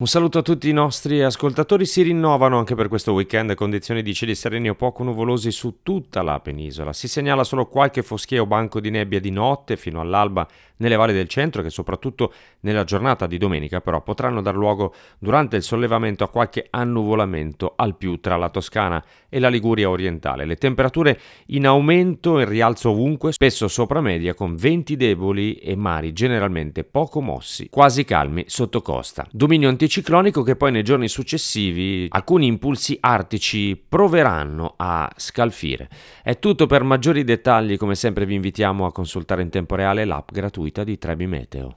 Un saluto a tutti i nostri ascoltatori. Si rinnovano anche per questo weekend condizioni di cieli sereni o poco nuvolosi su tutta la penisola. Si segnala solo qualche foschia o banco di nebbia di notte fino all'alba nelle valli del centro che soprattutto nella giornata di domenica però potranno dar luogo durante il sollevamento a qualche annuvolamento al più tra la Toscana e la Liguria orientale. Le temperature in aumento e rialzo ovunque, spesso sopra media con venti deboli e mari generalmente poco mossi, quasi calmi sotto costa. Dominio anticiclonico che poi nei giorni successivi alcuni impulsi artici proveranno a scalfire. È tutto per maggiori dettagli come sempre vi invitiamo a consultare in tempo reale l'app gratuita di Trebi Meteo.